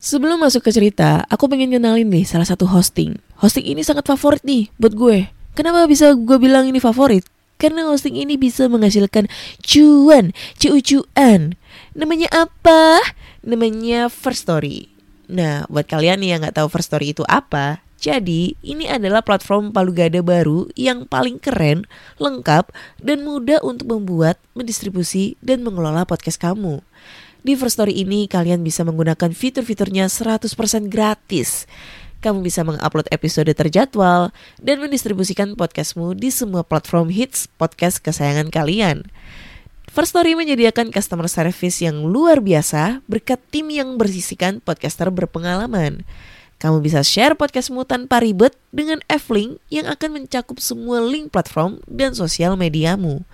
Sebelum masuk ke cerita, aku pengen kenalin nih salah satu hosting. Hosting ini sangat favorit nih buat gue. Kenapa bisa gue bilang ini favorit? Karena hosting ini bisa menghasilkan cuan, cuan. Namanya apa? Namanya First Story. Nah, buat kalian yang nggak tahu First Story itu apa, jadi ini adalah platform palu gada baru yang paling keren, lengkap, dan mudah untuk membuat, mendistribusi, dan mengelola podcast kamu. Di First Story ini kalian bisa menggunakan fitur-fiturnya 100% gratis. Kamu bisa mengupload episode terjadwal dan mendistribusikan podcastmu di semua platform hits podcast kesayangan kalian. First Story menyediakan customer service yang luar biasa berkat tim yang bersisikan podcaster berpengalaman. Kamu bisa share podcastmu tanpa ribet dengan F-Link yang akan mencakup semua link platform dan sosial mediamu.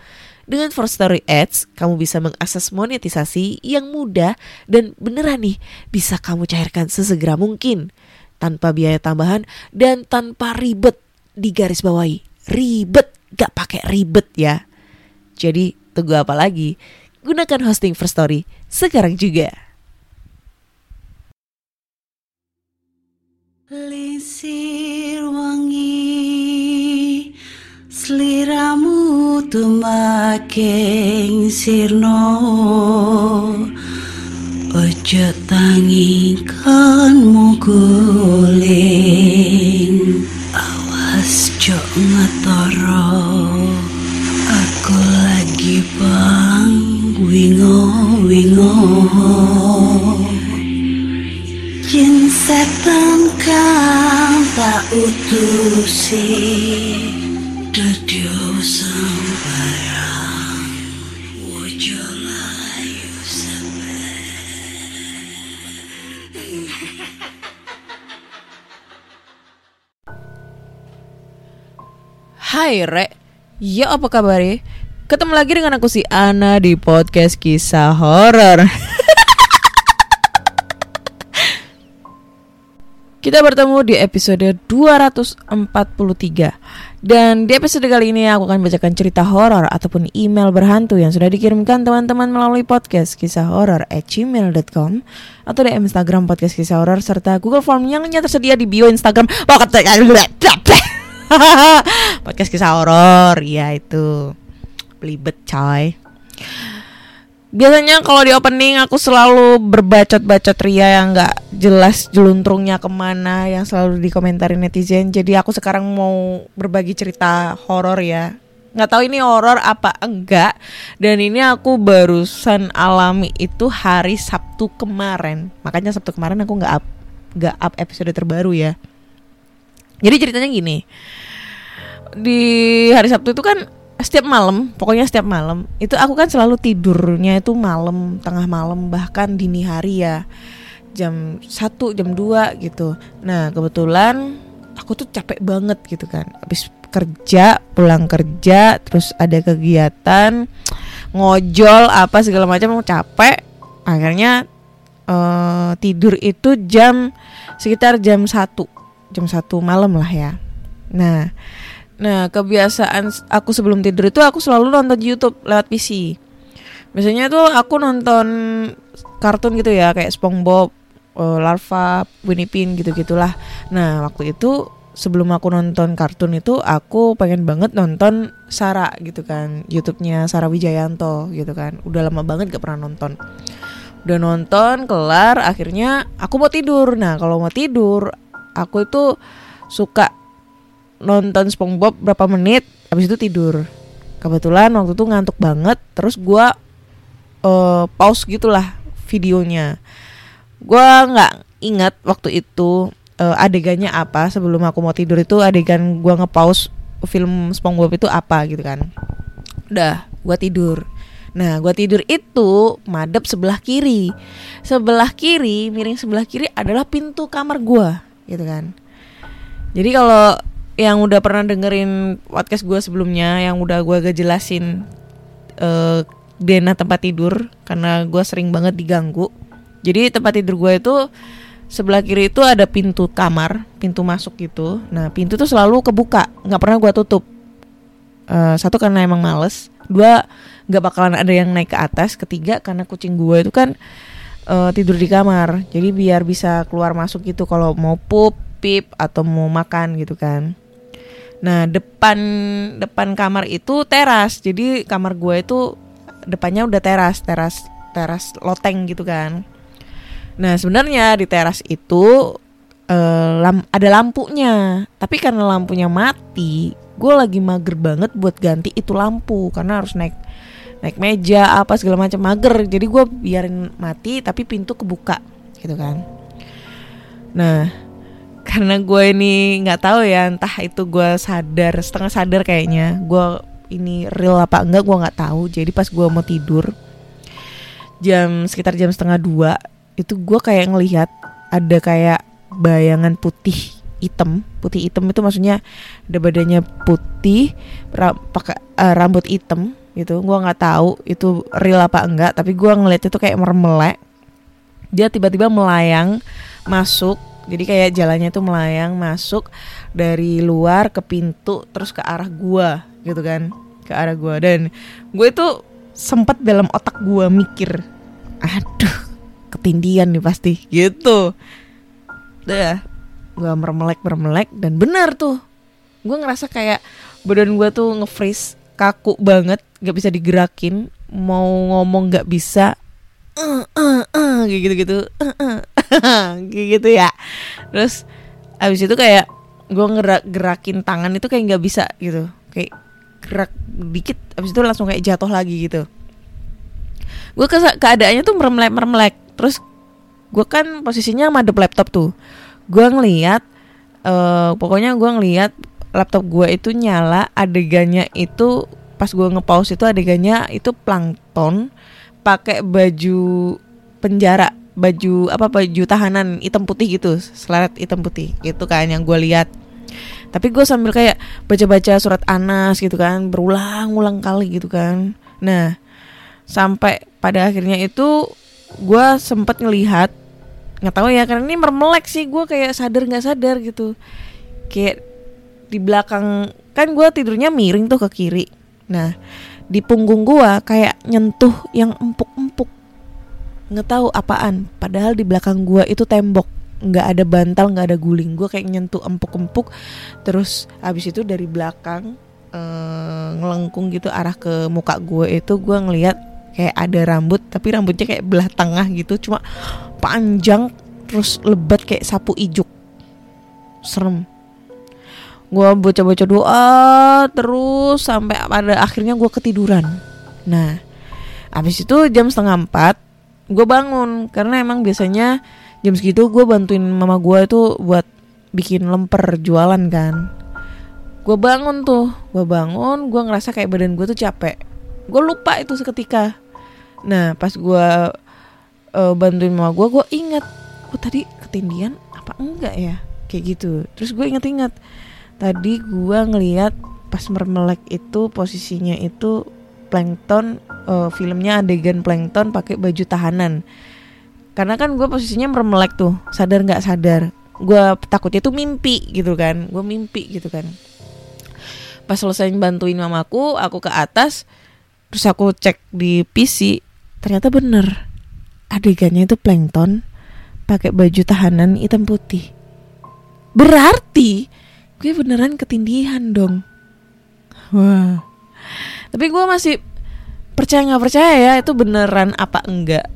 Dengan First Story Ads, kamu bisa mengakses monetisasi yang mudah dan beneran nih bisa kamu cairkan sesegera mungkin tanpa biaya tambahan dan tanpa ribet di garis bawahi. Ribet, gak pakai ribet ya. Jadi tunggu apa lagi? Gunakan hosting First Story sekarang juga. Lisir wangi Seliramu tumaking sirno Ojo tangikanmu guling Awas jok ngetoro Aku lagi bang wingo wingo Jin setan kang tak utusi Hai Re, ya apa kabar Ketemu lagi dengan aku si Ana di podcast kisah horor. Kita bertemu di episode 243 Dan di episode kali ini aku akan bacakan cerita horor ataupun email berhantu yang sudah dikirimkan teman-teman melalui podcast kisah horor at gmail.com Atau di Instagram podcast kisah horor serta Google Form yang tersedia di bio Instagram Podcast kisah horor, ya itu Belibet coy Biasanya kalau di opening aku selalu berbacot-bacot ria yang nggak jelas jeluntrungnya ke mana yang selalu dikomentarin netizen. Jadi aku sekarang mau berbagi cerita horor ya. Nggak tahu ini horor apa enggak. Dan ini aku barusan alami itu hari Sabtu kemarin. Makanya Sabtu kemarin aku nggak up nggak up episode terbaru ya. Jadi ceritanya gini. Di hari Sabtu itu kan setiap malam, pokoknya setiap malam itu aku kan selalu tidurnya itu malam, tengah malam bahkan dini hari ya. Jam 1, jam 2 gitu. Nah, kebetulan aku tuh capek banget gitu kan. Habis kerja, pulang kerja, terus ada kegiatan ngojol apa segala macam capek. Akhirnya uh, tidur itu jam sekitar jam 1. Jam 1 malam lah ya. Nah, Nah, kebiasaan aku sebelum tidur itu aku selalu nonton YouTube lewat PC. Biasanya tuh aku nonton kartun gitu ya, kayak SpongeBob, uh, Larva, Winnie Pin gitu-gitulah. Nah, waktu itu sebelum aku nonton kartun itu aku pengen banget nonton Sarah gitu kan, YouTube-nya Sarah Wijayanto gitu kan. Udah lama banget gak pernah nonton. Udah nonton, kelar, akhirnya aku mau tidur. Nah, kalau mau tidur, aku itu suka nonton SpongeBob berapa menit habis itu tidur kebetulan waktu itu ngantuk banget terus gue uh, pause gitulah videonya gue nggak ingat waktu itu uh, adegannya apa sebelum aku mau tidur itu adegan gue ngepause film SpongeBob itu apa gitu kan udah gue tidur Nah, gue tidur itu madep sebelah kiri. Sebelah kiri, miring sebelah kiri adalah pintu kamar gue, gitu kan. Jadi kalau yang udah pernah dengerin podcast gue sebelumnya yang udah gue jelasin uh, dena tempat tidur karena gue sering banget diganggu jadi tempat tidur gue itu sebelah kiri itu ada pintu kamar pintu masuk gitu nah pintu tuh selalu kebuka nggak pernah gue tutup uh, satu karena emang males dua nggak bakalan ada yang naik ke atas ketiga karena kucing gue itu kan eh, tidur di kamar. Jadi biar bisa keluar masuk gitu kalau mau pup, pip atau mau makan gitu kan. Nah depan depan kamar itu teras. Jadi kamar gue itu depannya udah teras, teras teras loteng gitu kan. Nah sebenarnya di teras itu eh, lam- ada lampunya. Tapi karena lampunya mati, gue lagi mager banget buat ganti itu lampu karena harus naik naik meja apa segala macam mager. Jadi gue biarin mati tapi pintu kebuka gitu kan. Nah karena gue ini nggak tahu ya entah itu gue sadar setengah sadar kayaknya. Gue ini real apa enggak gue nggak tahu. Jadi pas gue mau tidur jam sekitar jam setengah dua itu gue kayak ngelihat ada kayak bayangan putih hitam. Putih hitam itu maksudnya ada badannya putih ra- pakai eh, rambut hitam gitu. Gue nggak tahu itu real apa enggak tapi gue ngeliat itu kayak mermelek. Dia tiba-tiba melayang masuk jadi kayak jalannya itu melayang masuk dari luar ke pintu terus ke arah gua gitu kan. Ke arah gua. Dan gue itu sempet dalam otak gua mikir aduh ketindian nih pasti. Gitu. Udah gua mermelek mermelek dan benar tuh. Gue ngerasa kayak badan gua tuh nge-freeze kaku banget nggak bisa digerakin mau ngomong nggak bisa eh eh eh kayak gitu gitu kayak gitu ya. Terus abis itu kayak gue ngerak gerakin tangan itu kayak nggak bisa gitu. Kayak gerak dikit abis itu langsung kayak jatuh lagi gitu. Gue ke keadaannya tuh meremlek meremlek terus gue kan posisinya madep laptop tuh. Gue ngeliat eh pokoknya gue ngeliat laptop gue itu nyala adegannya itu pas gue ngepause itu adegannya itu plankton pakai baju penjara baju apa baju tahanan hitam putih gitu seleret hitam putih gitu kan yang gue lihat. Tapi gue sambil kayak baca-baca surat Anas gitu kan berulang-ulang kali gitu kan. Nah sampai pada akhirnya itu gue sempet ngelihat nggak tahu ya karena ini mermelek sih gue kayak sadar nggak sadar gitu. Kayak di belakang kan gue tidurnya miring tuh ke kiri. Nah di punggung gue kayak nyentuh yang empuk-empuk nggak tahu apaan. Padahal di belakang gua itu tembok. Nggak ada bantal nggak ada guling. Gua kayak nyentuh empuk-empuk. Terus abis itu dari belakang eh, ngelengkung gitu arah ke muka gue itu gua ngelihat kayak ada rambut tapi rambutnya kayak belah tengah gitu. Cuma panjang terus lebat kayak sapu ijuk. Serem. Gua baca-baca doa terus sampai pada akhirnya gua ketiduran. Nah abis itu jam setengah empat gue bangun. Karena emang biasanya jam segitu gue bantuin mama gue itu buat bikin lemper jualan kan. Gue bangun tuh gue bangun gue ngerasa kayak badan gue tuh capek. Gue lupa itu seketika. Nah pas gue uh, bantuin mama gue gue ingat gue tadi ketindian apa enggak ya? Kayak gitu. Terus gue inget-inget tadi gue ngeliat pas mermelek itu posisinya itu plankton uh, filmnya adegan plankton pakai baju tahanan. Karena kan gue posisinya mermelek tuh sadar nggak sadar. Gue takutnya tuh mimpi gitu kan gue mimpi gitu kan. Pas selesai bantuin mamaku aku ke atas terus aku cek di PC ternyata bener. Adegannya itu plankton pakai baju tahanan hitam putih. Berarti gue beneran ketindihan dong. Wah tapi gue masih percaya nggak percaya ya itu beneran apa enggak.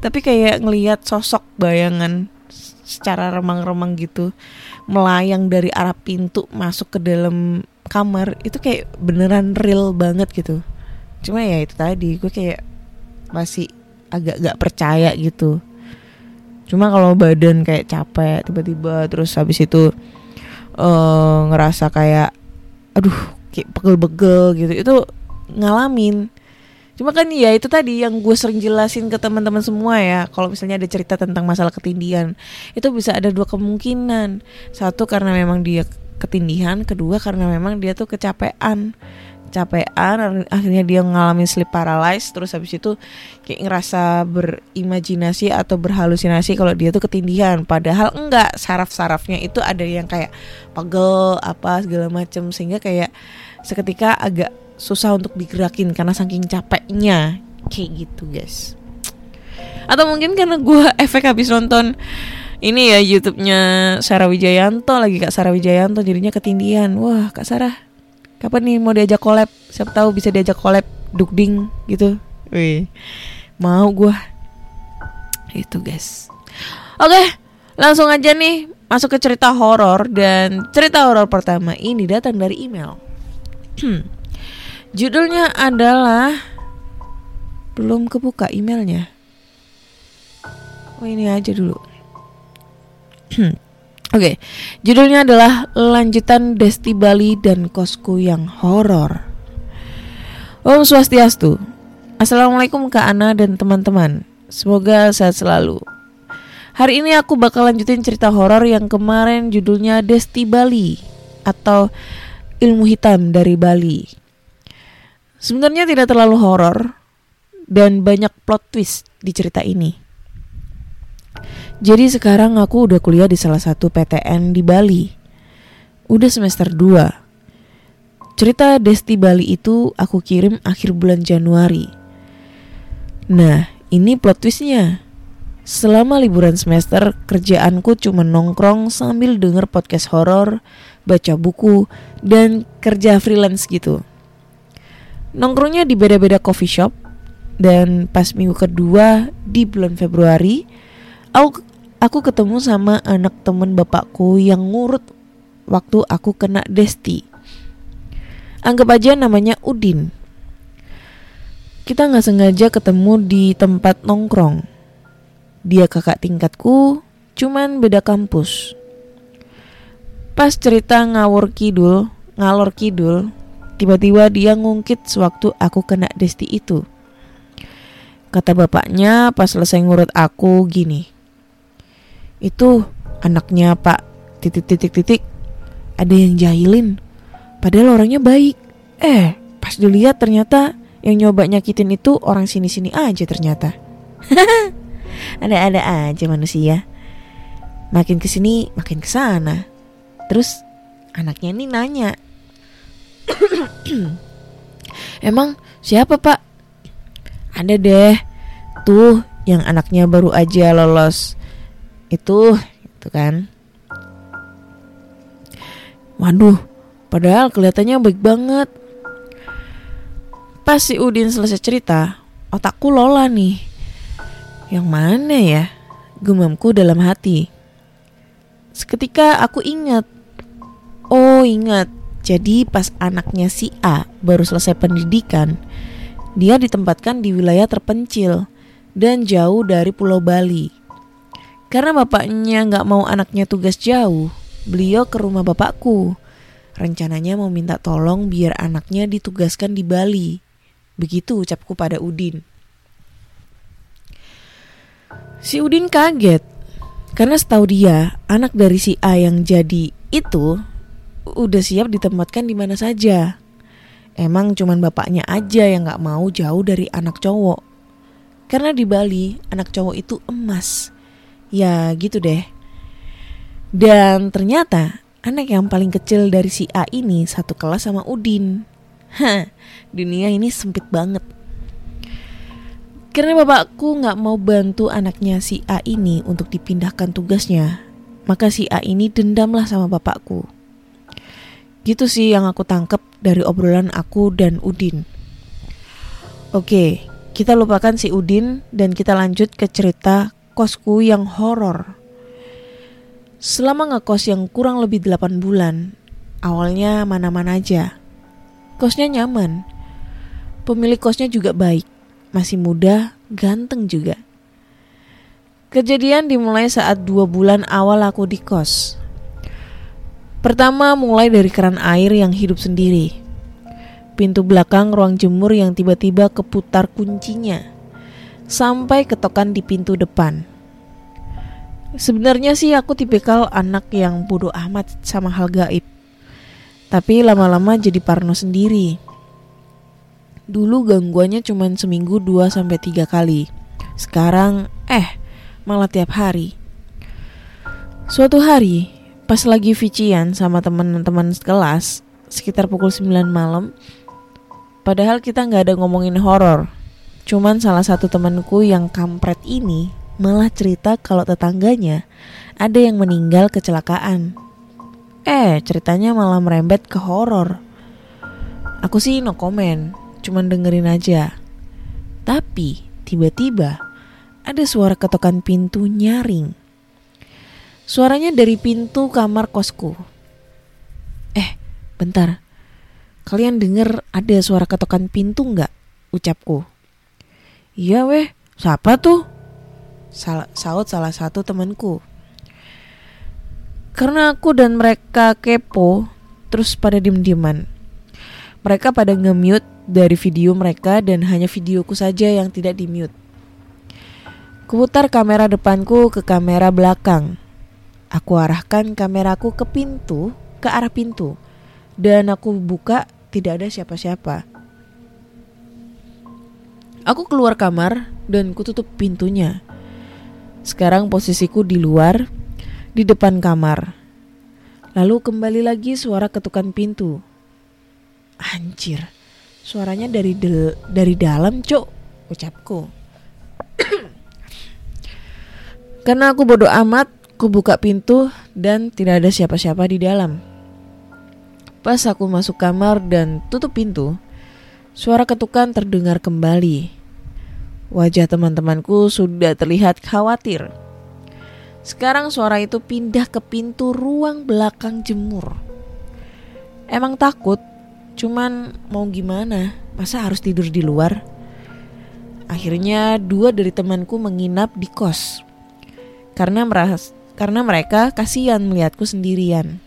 Tapi kayak ngelihat sosok bayangan secara remang-remang gitu melayang dari arah pintu masuk ke dalam kamar itu kayak beneran real banget gitu. Cuma ya itu tadi gue kayak masih agak gak percaya gitu. Cuma kalau badan kayak capek tiba-tiba terus habis itu eh ngerasa kayak aduh kayak pegel-pegel gitu. Itu ngalamin. Cuma kan ya itu tadi yang gue sering jelasin ke teman-teman semua ya kalau misalnya ada cerita tentang masalah ketindihan itu bisa ada dua kemungkinan. Satu karena memang dia ketindihan kedua karena memang dia tuh kecapean. Capean akhirnya dia ngalamin sleep paralysis terus habis itu kayak ngerasa berimajinasi atau berhalusinasi kalau dia tuh ketindihan. Padahal enggak saraf-sarafnya itu ada yang kayak pegel apa segala macem sehingga kayak seketika agak susah untuk digerakin karena saking capeknya kayak gitu guys Atau mungkin karena gue efek habis nonton ini ya YouTube-nya Sarah Wijayanto lagi Kak Sarah Wijayanto jadinya ketindian. Wah, Kak Sarah, kapan nih mau diajak collab? Siapa tahu bisa diajak collab dukding gitu. Wih. Mau gua. Itu, guys. Oke, langsung aja nih masuk ke cerita horor dan cerita horor pertama ini datang dari email. Judulnya adalah belum kebuka emailnya. Oh ini aja dulu. Oke, judulnya adalah lanjutan Desti Bali dan kosku yang horor. Om Swastiastu. Assalamualaikum Kak Ana dan teman-teman. Semoga sehat selalu. Hari ini aku bakal lanjutin cerita horor yang kemarin judulnya Desti Bali atau Ilmu Hitam dari Bali. Sebenarnya tidak terlalu horor dan banyak plot twist di cerita ini. Jadi sekarang aku udah kuliah di salah satu PTN di Bali. Udah semester 2. Cerita Desti Bali itu aku kirim akhir bulan Januari. Nah, ini plot twistnya. Selama liburan semester, kerjaanku cuma nongkrong sambil denger podcast horor, baca buku, dan kerja freelance gitu. Nongkrongnya di beda-beda coffee shop, dan pas minggu kedua di bulan Februari, aku aku ketemu sama anak temen bapakku yang ngurut waktu aku kena Desti. Anggap aja namanya Udin. Kita nggak sengaja ketemu di tempat nongkrong. Dia kakak tingkatku, cuman beda kampus. Pas cerita ngawur kidul, ngalor kidul, tiba-tiba dia ngungkit sewaktu aku kena Desti itu. Kata bapaknya pas selesai ngurut aku gini. Itu anaknya Pak titik-titik-titik. Ada yang jahilin. Padahal orangnya baik. Eh, pas dilihat ternyata yang nyoba nyakitin itu orang sini-sini aja ternyata. Ada-ada aja manusia. Makin ke sini makin ke sana. Terus anaknya ini nanya. Emang siapa pak? Ada deh. Tuh yang anaknya baru aja lolos. Itu itu kan? Waduh padahal kelihatannya baik banget. Pas si Udin selesai cerita otakku lola nih. Yang mana ya? Gumamku dalam hati. Seketika aku ingat. Oh ingat jadi pas anaknya si A baru selesai pendidikan dia ditempatkan di wilayah terpencil dan jauh dari Pulau Bali. Karena bapaknya nggak mau anaknya tugas jauh, beliau ke rumah bapakku. Rencananya mau minta tolong biar anaknya ditugaskan di Bali. Begitu ucapku pada Udin. Si Udin kaget karena setahu dia anak dari si A yang jadi itu udah siap ditempatkan di mana saja. Emang cuman bapaknya aja yang nggak mau jauh dari anak cowok. Karena di Bali anak cowok itu emas Ya gitu deh. Dan ternyata anak yang paling kecil dari si A ini satu kelas sama Udin. Hah, dunia ini sempit banget. Karena bapakku nggak mau bantu anaknya si A ini untuk dipindahkan tugasnya, maka si A ini dendamlah sama bapakku. Gitu sih yang aku tangkep dari obrolan aku dan Udin. Oke, kita lupakan si Udin dan kita lanjut ke cerita kosku yang horor. Selama ngekos yang kurang lebih 8 bulan, awalnya mana-mana aja. Kosnya nyaman. Pemilik kosnya juga baik, masih muda, ganteng juga. Kejadian dimulai saat dua bulan awal aku di kos. Pertama mulai dari keran air yang hidup sendiri. Pintu belakang ruang jemur yang tiba-tiba keputar kuncinya sampai ketokan di pintu depan. Sebenarnya sih aku tipikal anak yang bodoh amat sama hal gaib. Tapi lama-lama jadi parno sendiri. Dulu gangguannya cuma seminggu 2 sampai 3 kali. Sekarang eh malah tiap hari. Suatu hari, pas lagi vician sama teman-teman sekelas, sekitar pukul 9 malam, padahal kita nggak ada ngomongin horor, Cuman salah satu temanku yang kampret ini malah cerita kalau tetangganya ada yang meninggal kecelakaan. Eh, ceritanya malah merembet ke horor. Aku sih no comment, cuman dengerin aja. Tapi tiba-tiba ada suara ketokan pintu nyaring. Suaranya dari pintu kamar kosku. Eh, bentar. Kalian denger ada suara ketokan pintu nggak? Ucapku. Iya weh, siapa tuh? Sal saut salah satu temanku. Karena aku dan mereka kepo, terus pada diem-dieman. Mereka pada nge-mute dari video mereka dan hanya videoku saja yang tidak di-mute. Kuputar kamera depanku ke kamera belakang. Aku arahkan kameraku ke pintu, ke arah pintu. Dan aku buka, tidak ada siapa-siapa. Aku keluar kamar dan kututup pintunya. Sekarang posisiku di luar, di depan kamar. Lalu kembali lagi suara ketukan pintu. Anjir, suaranya dari del dari dalam, Cok, ucapku. Karena aku bodoh amat, ku buka pintu dan tidak ada siapa-siapa di dalam. Pas aku masuk kamar dan tutup pintu, Suara ketukan terdengar kembali. Wajah teman-temanku sudah terlihat khawatir. Sekarang suara itu pindah ke pintu ruang belakang jemur. Emang takut, cuman mau gimana? Masa harus tidur di luar? Akhirnya dua dari temanku menginap di kos. Karena meras karena mereka kasihan melihatku sendirian.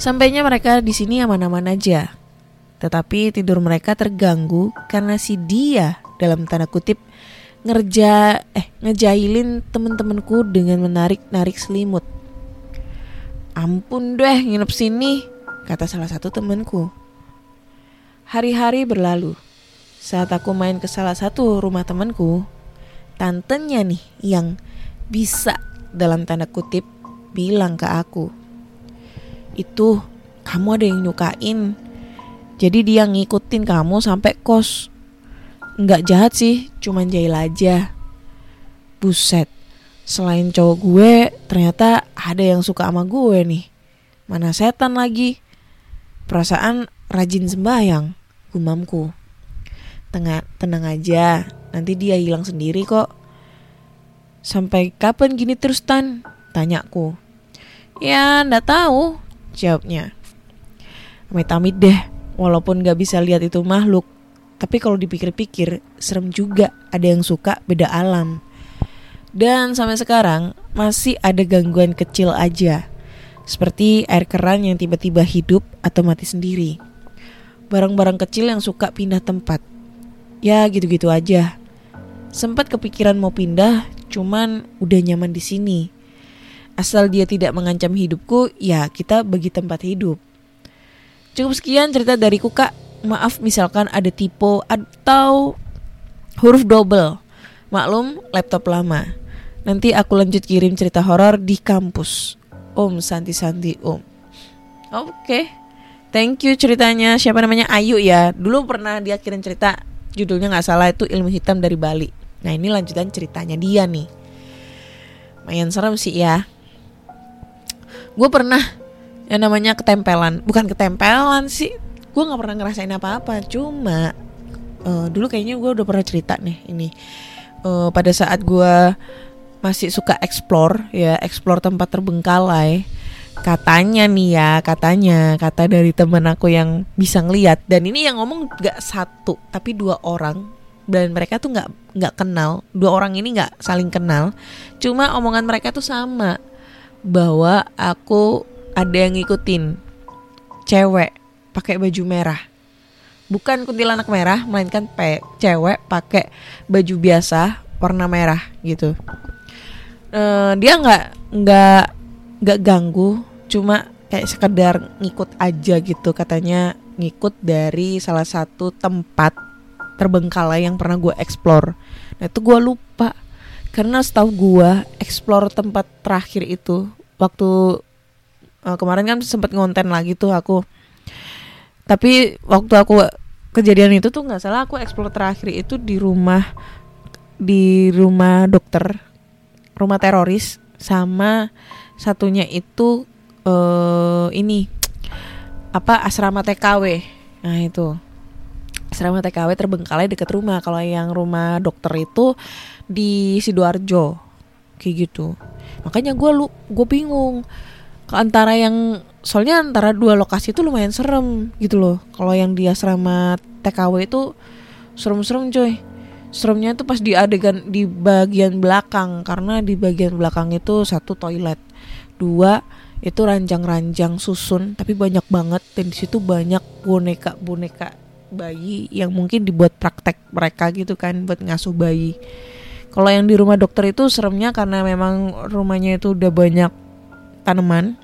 Sampainya mereka di sini aman-aman aja. Tetapi tidur mereka terganggu karena si dia dalam tanda kutip ngerja eh ngejailin temen-temenku dengan menarik-narik selimut. Ampun deh nginep sini, kata salah satu temenku. Hari-hari berlalu. Saat aku main ke salah satu rumah temanku, tantenya nih yang bisa dalam tanda kutip bilang ke aku. Itu kamu ada yang nyukain jadi dia ngikutin kamu sampai kos. Nggak jahat sih, cuman jahil aja. Buset, selain cowok gue, ternyata ada yang suka sama gue nih. Mana setan lagi. Perasaan rajin sembahyang, gumamku. Tengah, tenang aja, nanti dia hilang sendiri kok. Sampai kapan gini terus Tan? Tanyaku. Ya, ndak tahu, jawabnya. Amit-amit deh, walaupun gak bisa lihat itu makhluk tapi kalau dipikir-pikir serem juga ada yang suka beda alam dan sampai sekarang masih ada gangguan kecil aja seperti air keran yang tiba-tiba hidup atau mati sendiri barang-barang kecil yang suka pindah tempat ya gitu-gitu aja sempat kepikiran mau pindah cuman udah nyaman di sini asal dia tidak mengancam hidupku ya kita bagi tempat hidup Cukup sekian cerita dariku kak. Maaf misalkan ada tipe atau huruf double. Maklum laptop lama. Nanti aku lanjut kirim cerita horor di kampus. Om Santi Santi Om. Oke. Okay. Thank you ceritanya. Siapa namanya Ayu ya. Dulu pernah dia kirim cerita judulnya nggak salah itu ilmu hitam dari Bali. Nah ini lanjutan ceritanya dia nih. Mayan serem sih ya. Gue pernah yang namanya ketempelan. Bukan ketempelan sih gue nggak pernah ngerasain apa-apa. Cuma uh, dulu kayaknya gue udah pernah cerita nih ini. Uh, pada saat gue masih suka explore ya explore tempat terbengkalai katanya nih ya katanya kata dari temen aku yang bisa ngeliat. Dan ini yang ngomong gak satu tapi dua orang dan mereka tuh nggak nggak kenal. Dua orang ini nggak saling kenal. Cuma omongan mereka tuh sama bahwa aku ada yang ngikutin cewek pakai baju merah. Bukan kuntilanak merah melainkan pe cewek pakai baju biasa warna merah gitu. Uh, dia nggak nggak nggak ganggu cuma kayak sekedar ngikut aja gitu katanya ngikut dari salah satu tempat terbengkalai yang pernah gue explore. Nah itu gue lupa. Karena setahu gue explore tempat terakhir itu waktu uh, kemarin kan sempat ngonten lagi tuh aku. Tapi waktu aku kejadian itu tuh nggak salah aku explore terakhir itu di rumah di rumah dokter rumah teroris sama satunya itu eh ini apa asrama TKW nah itu asrama TKW terbengkalai dekat rumah. Kalau yang rumah dokter itu di sidoarjo. Kayak gitu. Makanya gue lu gue bingung. Ke antara yang soalnya antara dua lokasi itu lumayan serem gitu loh. Kalau yang di asrama TKW itu serem-serem coy. Seremnya itu pas di adegan di bagian belakang. Karena di bagian belakang itu satu toilet. Dua itu ranjang-ranjang susun tapi banyak banget. Dan di situ banyak boneka-boneka bayi yang mungkin dibuat praktek mereka gitu kan buat ngasuh bayi. Kalau yang di rumah dokter itu seremnya karena memang rumahnya itu udah banyak tanaman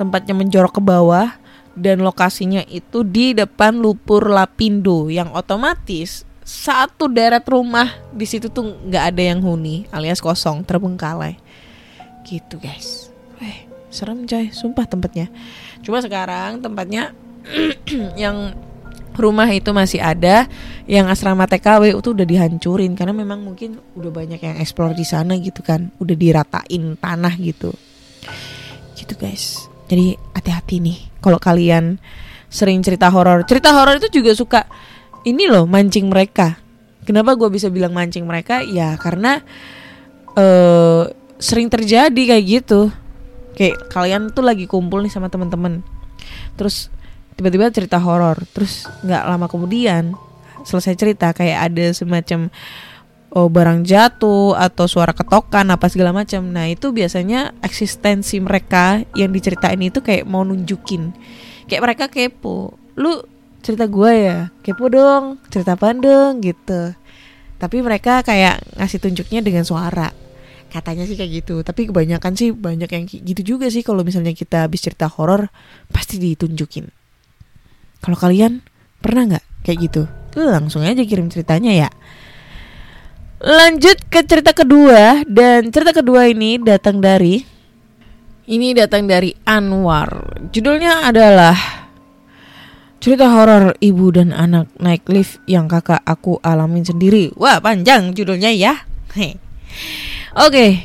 tempatnya menjorok ke bawah dan lokasinya itu di depan Lupur Lapindo yang otomatis satu deret rumah di situ tuh nggak ada yang huni alias kosong terbengkalai. Gitu guys. Eh serem coy. Sumpah tempatnya. Cuma sekarang tempatnya yang rumah itu masih ada yang asrama TKW itu udah dihancurin karena memang mungkin udah banyak yang explore di sana gitu kan udah diratain tanah gitu. Gitu guys. Jadi hati-hati nih kalau kalian sering cerita horor. Cerita horor itu juga suka ini loh mancing mereka. Kenapa gue bisa bilang mancing mereka? Ya karena eh sering terjadi kayak gitu. Kayak kalian tuh lagi kumpul nih sama teman-teman. Terus tiba-tiba cerita horor terus nggak lama kemudian selesai cerita kayak ada semacam oh barang jatuh atau suara ketokan apa segala macam. Nah itu biasanya eksistensi mereka yang diceritain itu kayak mau nunjukin. Kayak mereka kepo lu cerita gue ya? Kepo dong cerita apa dong? Gitu. Tapi mereka kayak ngasih tunjuknya dengan suara. Katanya sih kayak gitu tapi kebanyakan sih banyak yang gitu juga sih. Kalau misalnya kita habis cerita horor pasti ditunjukin kalau kalian pernah nggak kayak gitu? Langsung aja kirim ceritanya ya. Lanjut ke cerita kedua dan cerita kedua ini datang dari ini datang dari Anwar. Judulnya adalah cerita horor ibu dan anak naik lift yang kakak aku alamin sendiri. Wah panjang judulnya ya. Oke,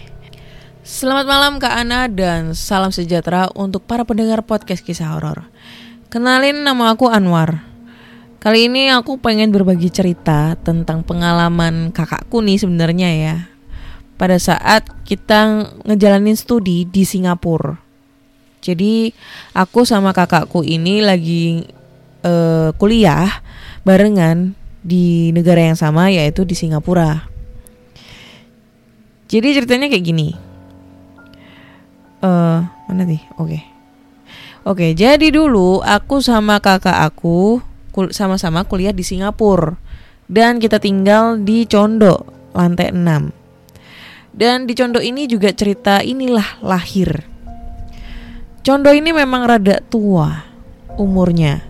selamat malam Kak Ana dan salam sejahtera untuk para pendengar podcast kisah horor. Kenalin nama aku Anwar. Kali ini aku pengen berbagi cerita tentang pengalaman kakakku nih sebenarnya ya. Pada saat kita ngejalanin studi di Singapura. Jadi aku sama kakakku ini lagi eh, kuliah barengan di negara yang sama yaitu di Singapura. Jadi ceritanya kayak gini. Eh, mana nih? Oke. Oke, jadi dulu aku sama kakak aku sama-sama kuliah di Singapura dan kita tinggal di Condo, lantai 6. Dan di Condo ini juga cerita inilah lahir. Condo ini memang rada tua umurnya.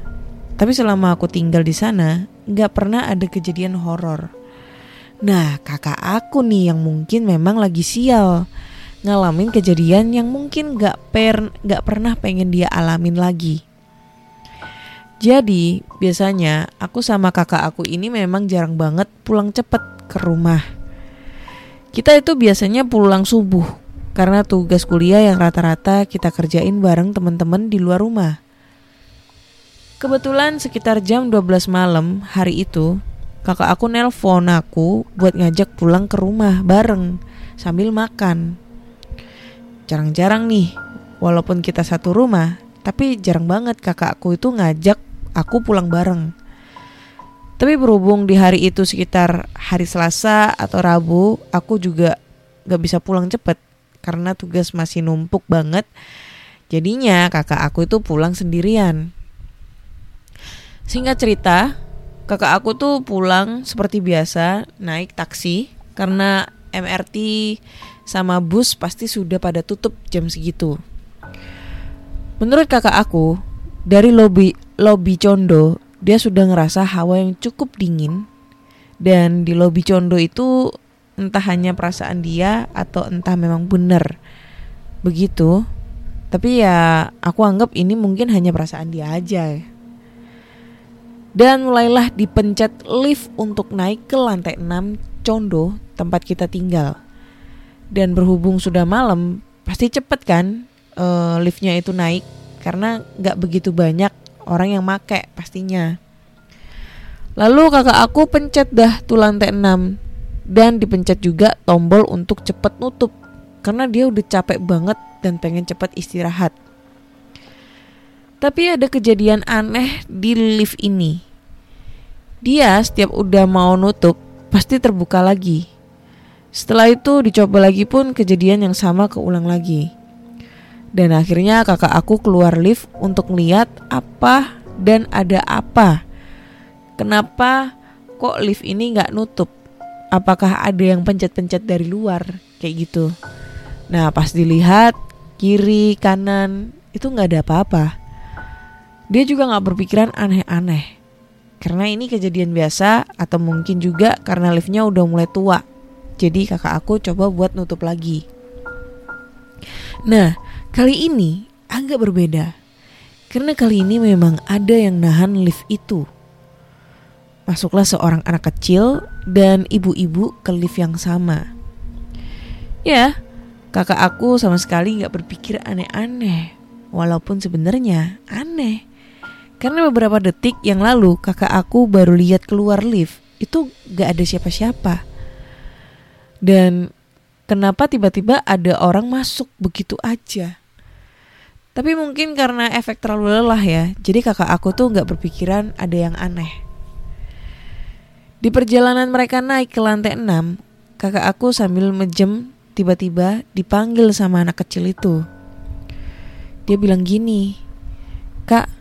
Tapi selama aku tinggal di sana, nggak pernah ada kejadian horor. Nah, kakak aku nih yang mungkin memang lagi sial ngalamin kejadian yang mungkin gak per gak pernah pengen dia alamin lagi. Jadi biasanya aku sama kakak aku ini memang jarang banget pulang cepet ke rumah. Kita itu biasanya pulang subuh karena tugas kuliah yang rata-rata kita kerjain bareng teman-teman di luar rumah. Kebetulan sekitar jam 12 malam hari itu kakak aku nelpon aku buat ngajak pulang ke rumah bareng sambil makan. Jarang-jarang nih, walaupun kita satu rumah, tapi jarang banget kakakku itu ngajak aku pulang bareng. Tapi berhubung di hari itu sekitar hari Selasa atau Rabu, aku juga gak bisa pulang cepet karena tugas masih numpuk banget. Jadinya kakak aku itu pulang sendirian. Singkat cerita, kakak aku tuh pulang seperti biasa naik taksi karena MRT sama bus pasti sudah pada tutup jam segitu. Menurut kakak aku, dari lobi lobi Condo, dia sudah ngerasa hawa yang cukup dingin dan di lobi Condo itu entah hanya perasaan dia atau entah memang benar begitu. Tapi ya aku anggap ini mungkin hanya perasaan dia aja. Dan mulailah dipencet lift untuk naik ke lantai 6 condo tempat kita tinggal. Dan berhubung sudah malam, pasti cepet kan uh, liftnya itu naik karena nggak begitu banyak orang yang make pastinya. Lalu kakak aku pencet dah tuh lantai 6 dan dipencet juga tombol untuk cepet nutup karena dia udah capek banget dan pengen cepet istirahat. Tapi ada kejadian aneh di lift ini. Dia setiap udah mau nutup pasti terbuka lagi. Setelah itu dicoba lagi pun kejadian yang sama keulang lagi. Dan akhirnya kakak aku keluar lift untuk lihat apa dan ada apa. Kenapa kok lift ini nggak nutup? Apakah ada yang pencet-pencet dari luar kayak gitu? Nah pas dilihat kiri kanan itu nggak ada apa-apa. Dia juga gak berpikiran aneh-aneh. Karena ini kejadian biasa atau mungkin juga karena liftnya udah mulai tua. Jadi kakak aku coba buat nutup lagi. Nah, kali ini agak berbeda. Karena kali ini memang ada yang nahan lift itu. Masuklah seorang anak kecil dan ibu-ibu ke lift yang sama. Ya, kakak aku sama sekali gak berpikir aneh-aneh. Walaupun sebenarnya aneh. Karena beberapa detik yang lalu kakak aku baru lihat keluar lift itu gak ada siapa-siapa. Dan kenapa tiba-tiba ada orang masuk begitu aja? Tapi mungkin karena efek terlalu lelah ya, jadi kakak aku tuh gak berpikiran ada yang aneh. Di perjalanan mereka naik ke lantai 6, kakak aku sambil mejem tiba-tiba dipanggil sama anak kecil itu. Dia bilang gini, Kak,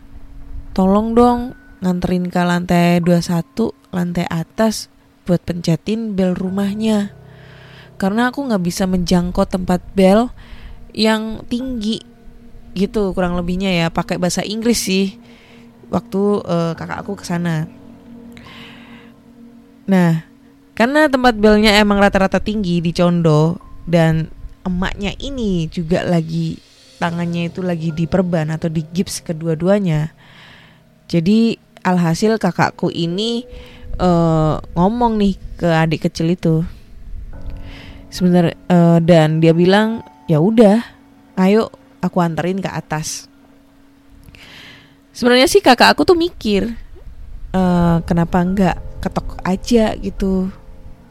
tolong dong nganterin ke lantai 21 lantai atas buat pencetin bel rumahnya karena aku nggak bisa menjangkau tempat bel yang tinggi gitu kurang lebihnya ya. Pakai bahasa Inggris sih waktu uh, kakak aku ke sana nah karena tempat belnya emang rata-rata tinggi di Condo dan emaknya ini juga lagi tangannya itu lagi diperban atau di gips kedua-duanya. Jadi alhasil kakakku ini uh, ngomong nih ke adik kecil itu. Sebentar uh, dan dia bilang, "Ya udah, ayo aku anterin ke atas." Sebenarnya sih kakak aku tuh mikir, uh, kenapa enggak ketok aja gitu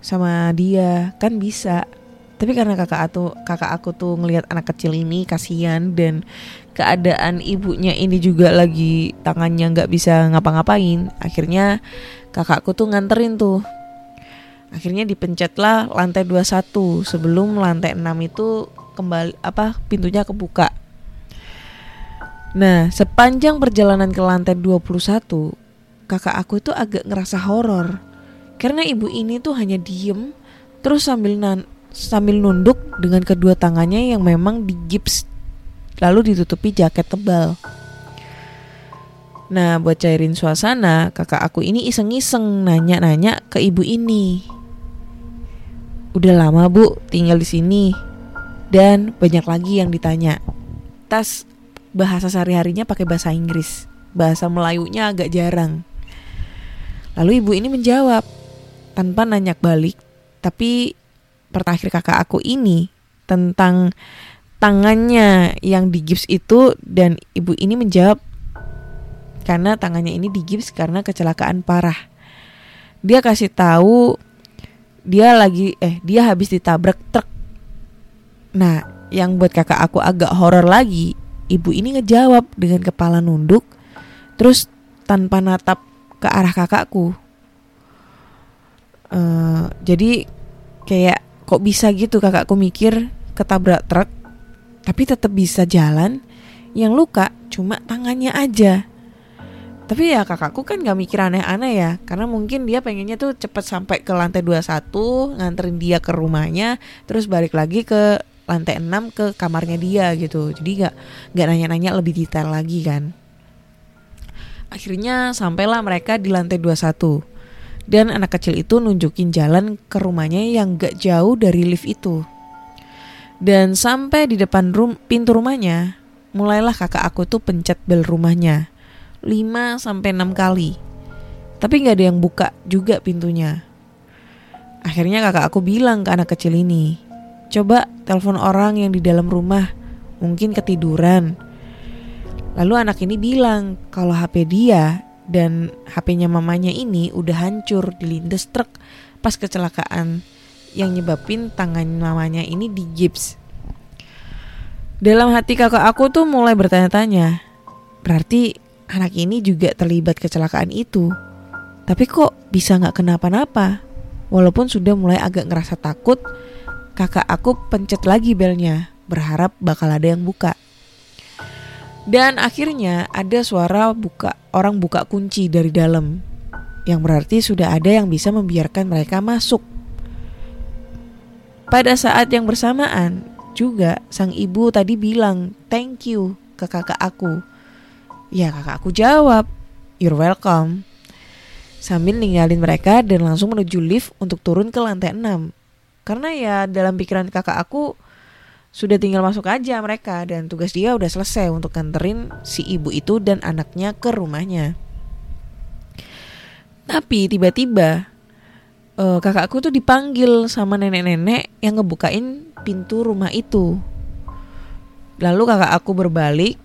sama dia, kan bisa. Tapi karena kakak aku kakak aku tuh ngelihat anak kecil ini kasihan dan keadaan ibunya ini juga lagi tangannya nggak bisa ngapa-ngapain akhirnya kakakku tuh nganterin tuh akhirnya dipencetlah lantai 21 sebelum lantai 6 itu kembali apa pintunya kebuka nah sepanjang perjalanan ke lantai 21 kakak aku itu agak ngerasa horor karena ibu ini tuh hanya diem terus sambil nan sambil nunduk dengan kedua tangannya yang memang digips lalu ditutupi jaket tebal. Nah, buat cairin suasana, kakak aku ini iseng-iseng nanya-nanya ke ibu ini. Udah lama bu tinggal di sini dan banyak lagi yang ditanya. Tas bahasa sehari-harinya pakai bahasa Inggris, bahasa Melayunya agak jarang. Lalu ibu ini menjawab tanpa nanya balik, tapi pertanyaan kakak aku ini tentang tangannya yang digips itu dan ibu ini menjawab karena tangannya ini digips karena kecelakaan parah. Dia kasih tahu dia lagi eh dia habis ditabrak truk. Nah, yang buat kakak aku agak horor lagi, ibu ini ngejawab dengan kepala nunduk terus tanpa natap ke arah kakakku. Uh, jadi kayak kok bisa gitu kakakku mikir ketabrak truk tapi tetap bisa jalan yang luka cuma tangannya aja tapi ya kakakku kan gak mikir aneh-aneh ya. Karena mungkin dia pengennya tuh cepet sampai ke lantai 21 Nganterin dia ke rumahnya Terus balik lagi ke lantai 6 ke kamarnya dia gitu. Jadi gak, gak nanya-nanya lebih detail lagi kan. Akhirnya sampailah mereka di lantai 21 dan anak kecil itu nunjukin jalan ke rumahnya yang gak jauh dari lift itu. Dan sampai di depan rum pintu rumahnya, mulailah kakak aku tuh pencet bel rumahnya 5 sampai 6 kali. Tapi nggak ada yang buka juga pintunya. Akhirnya kakak aku bilang ke anak kecil ini, coba telepon orang yang di dalam rumah, mungkin ketiduran. Lalu anak ini bilang kalau HP dia dan HP-nya mamanya ini udah hancur dilindas truk pas kecelakaan yang nyebabin tangan mamanya ini di gips. Dalam hati kakak aku tuh mulai bertanya-tanya, berarti anak ini juga terlibat kecelakaan itu. Tapi kok bisa nggak kenapa-napa? Walaupun sudah mulai agak ngerasa takut, kakak aku pencet lagi belnya, berharap bakal ada yang buka. Dan akhirnya ada suara buka orang buka kunci dari dalam, yang berarti sudah ada yang bisa membiarkan mereka masuk. Pada saat yang bersamaan, juga sang ibu tadi bilang thank you ke kakak aku. Ya kakak aku jawab, you're welcome sambil ninggalin mereka dan langsung menuju lift untuk turun ke lantai 6. Karena ya dalam pikiran kakak aku sudah tinggal masuk aja mereka dan tugas dia udah selesai untuk nganterin si ibu itu dan anaknya ke rumahnya. Tapi tiba-tiba uh, kakakku tuh dipanggil sama nenek-nenek yang ngebukain pintu rumah itu. Lalu kakak aku berbalik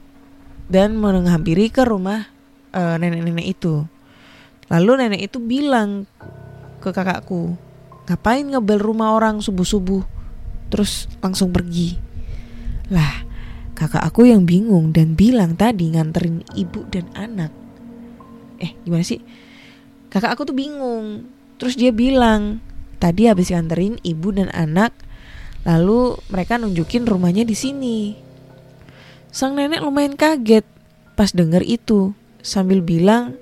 dan menghampiri ke rumah uh, nenek-nenek itu. Lalu nenek itu bilang ke kakakku, ngapain ngebel rumah orang subuh-subuh? Terus langsung pergi. Lah, kakak aku yang bingung dan bilang tadi nganterin ibu dan anak. Eh, gimana sih? Kakak aku tuh bingung. Terus dia bilang, tadi habis nganterin ibu dan anak, lalu mereka nunjukin rumahnya di sini. Sang nenek lumayan kaget pas denger itu, sambil bilang,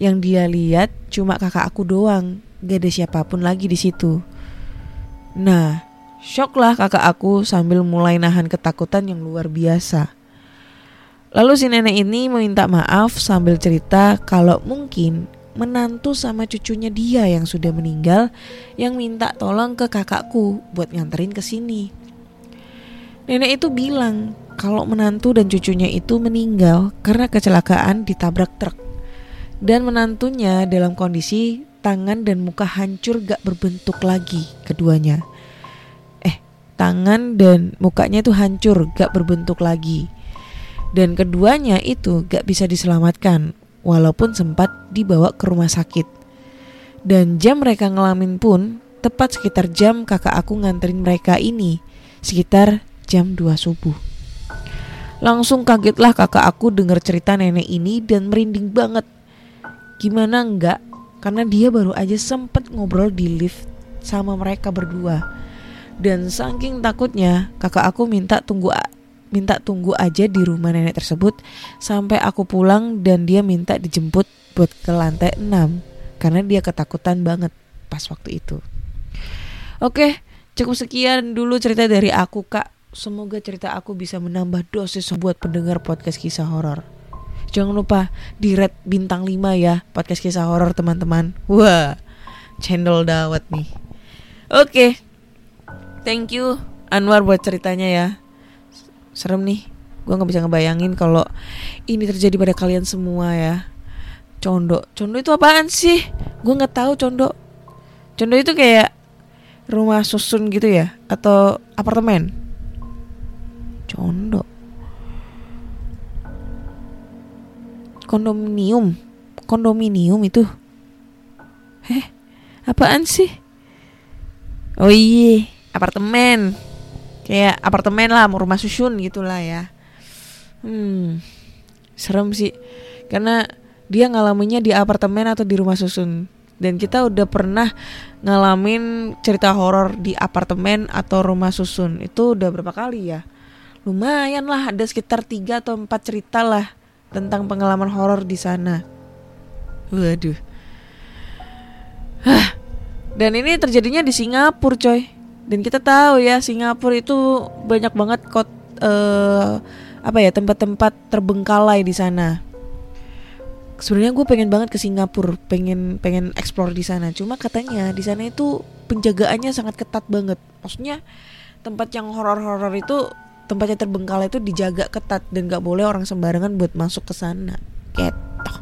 yang dia lihat cuma kakak aku doang, gak ada siapa pun lagi di situ. Nah, shock lah kakak aku sambil mulai nahan ketakutan yang luar biasa. Lalu si nenek ini meminta maaf sambil cerita kalau mungkin menantu sama cucunya dia yang sudah meninggal yang minta tolong ke kakakku buat nganterin ke sini. Nenek itu bilang kalau menantu dan cucunya itu meninggal karena kecelakaan ditabrak truk dan menantunya dalam kondisi tangan dan muka hancur gak berbentuk lagi keduanya. Eh, tangan dan mukanya itu hancur gak berbentuk lagi. Dan keduanya itu gak bisa diselamatkan walaupun sempat dibawa ke rumah sakit. Dan jam mereka ngelamin pun tepat sekitar jam kakak aku nganterin mereka ini, sekitar jam 2 subuh. Langsung kagetlah kakak aku dengar cerita nenek ini dan merinding banget Gimana enggak? Karena dia baru aja sempet ngobrol di lift sama mereka berdua. Dan saking takutnya, kakak aku minta tunggu minta tunggu aja di rumah nenek tersebut sampai aku pulang dan dia minta dijemput buat ke lantai 6 karena dia ketakutan banget pas waktu itu. Oke, cukup sekian dulu cerita dari aku, Kak. Semoga cerita aku bisa menambah dosis buat pendengar podcast kisah horor. Jangan lupa di red bintang 5 ya podcast kisah horor teman-teman. Wah, cendol dawet nih. Oke. Okay. Thank you Anwar buat ceritanya ya. Serem nih. Gue nggak bisa ngebayangin kalau ini terjadi pada kalian semua ya. Condo, condo itu apaan sih? Gue nggak tahu condo. Condo itu kayak rumah susun gitu ya atau apartemen? Condo. kondominium? Kondominium itu? Heh apaan sih? Oh iya apartemen. Kayak apartemen lah rumah susun gitulah ya. Hmm serem sih. Karena dia ngalaminnya di apartemen atau di rumah susun. Dan kita udah pernah ngalamin cerita horor di apartemen atau rumah susun. Itu udah berapa kali ya lumayan lah ada sekitar tiga atau empat cerita lah tentang pengalaman horor di sana. Waduh. Hah. Dan ini terjadinya di Singapura, coy. Dan kita tahu ya Singapura itu banyak banget kot uh, apa ya tempat-tempat terbengkalai di sana. Sebenarnya gue pengen banget ke Singapura, pengen pengen explore di sana. Cuma katanya di sana itu penjagaannya sangat ketat banget. Maksudnya tempat yang horor-horor itu tempatnya terbengkalai itu dijaga ketat dan gak boleh orang sembarangan buat masuk ke sana. Gitu.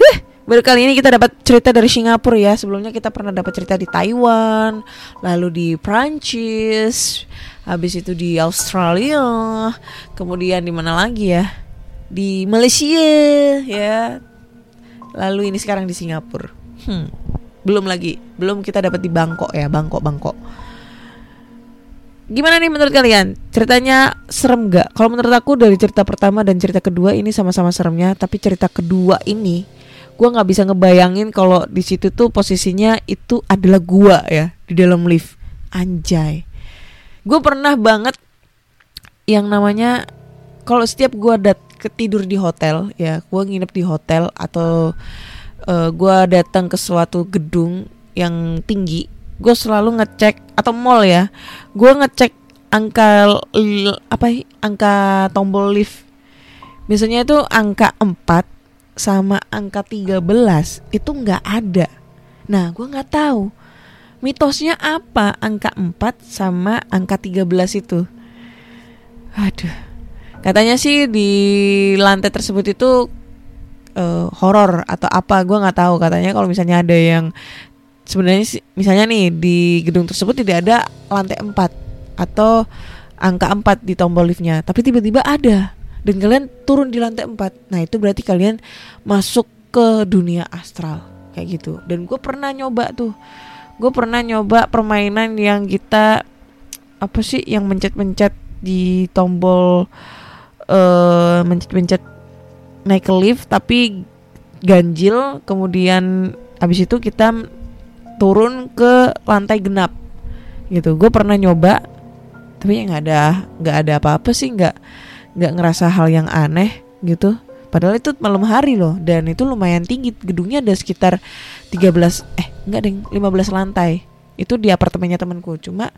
Huh, Baru kali ini kita dapat cerita dari Singapura ya. Sebelumnya kita pernah dapat cerita di Taiwan, lalu di Prancis, habis itu di Australia, kemudian di mana lagi ya? Di Malaysia ya. Lalu ini sekarang di Singapura. Hmm. Belum lagi, belum kita dapat di Bangkok ya, Bangkok, Bangkok. Gimana nih menurut kalian? Ceritanya serem gak? Kalau menurut aku dari cerita pertama dan cerita kedua ini sama-sama seremnya, tapi cerita kedua ini gua nggak bisa ngebayangin kalau di situ tuh posisinya itu adalah gua ya di dalam lift. Anjay. Gue pernah banget yang namanya kalau setiap gua dat ketidur di hotel ya, gua nginep di hotel atau uh, gua datang ke suatu gedung yang tinggi gue selalu ngecek atau mall ya gue ngecek angka apa angka tombol lift. Biasanya itu angka 4 sama angka 13 itu nggak ada. Nah gue nggak tahu mitosnya apa angka 4 sama angka 13 itu. Aduh katanya sih di lantai tersebut itu uh, horor atau apa gue nggak tahu. Katanya kalau misalnya ada yang sebenarnya sih misalnya nih di gedung tersebut tidak ada lantai 4 atau angka 4 di tombol liftnya. Tapi tiba-tiba ada dan kalian turun di lantai 4 nah itu berarti kalian masuk ke dunia astral kayak gitu. Dan gue pernah nyoba tuh. Gue pernah nyoba permainan yang kita apa sih yang mencet-mencet di tombol eh mencet-mencet naik ke lift tapi ganjil kemudian habis itu kita turun ke lantai genap. Gitu. Gue pernah nyoba tapi nggak ada nggak ada apa-apa sih nggak nggak ngerasa hal yang aneh gitu. Padahal itu malam hari loh dan itu lumayan tinggi. Gedungnya ada sekitar 13 eh enggak deh 15 lantai. Itu di apartemennya temanku. Cuma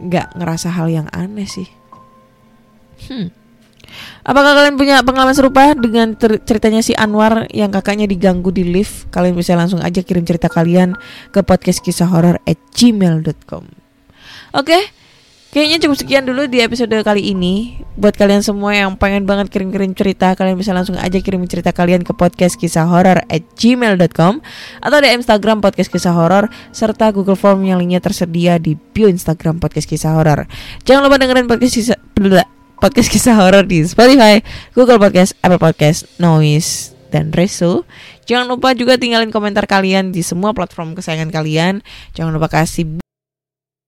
nggak ngerasa hal yang aneh sih. Hmm Apakah kalian punya pengalaman serupa dengan ceritanya si Anwar yang kakaknya diganggu di lift? Kalian bisa langsung aja kirim cerita kalian ke podcast kisah horor at gmail.com Oke, kayaknya cukup sekian dulu di episode kali ini. Buat kalian semua yang pengen banget kirim-kirim cerita, kalian bisa langsung aja kirim cerita kalian ke podcast kisah horor at gmail.com atau di Instagram podcast kisah horor serta Google Form yang linknya tersedia di bio Instagram podcast kisah horor. Jangan lupa dengerin podcast kisah podcast kisah horor di Spotify, Google Podcast, Apple Podcast, Noise, dan Reso. Jangan lupa juga tinggalin komentar kalian di semua platform kesayangan kalian. Jangan lupa kasih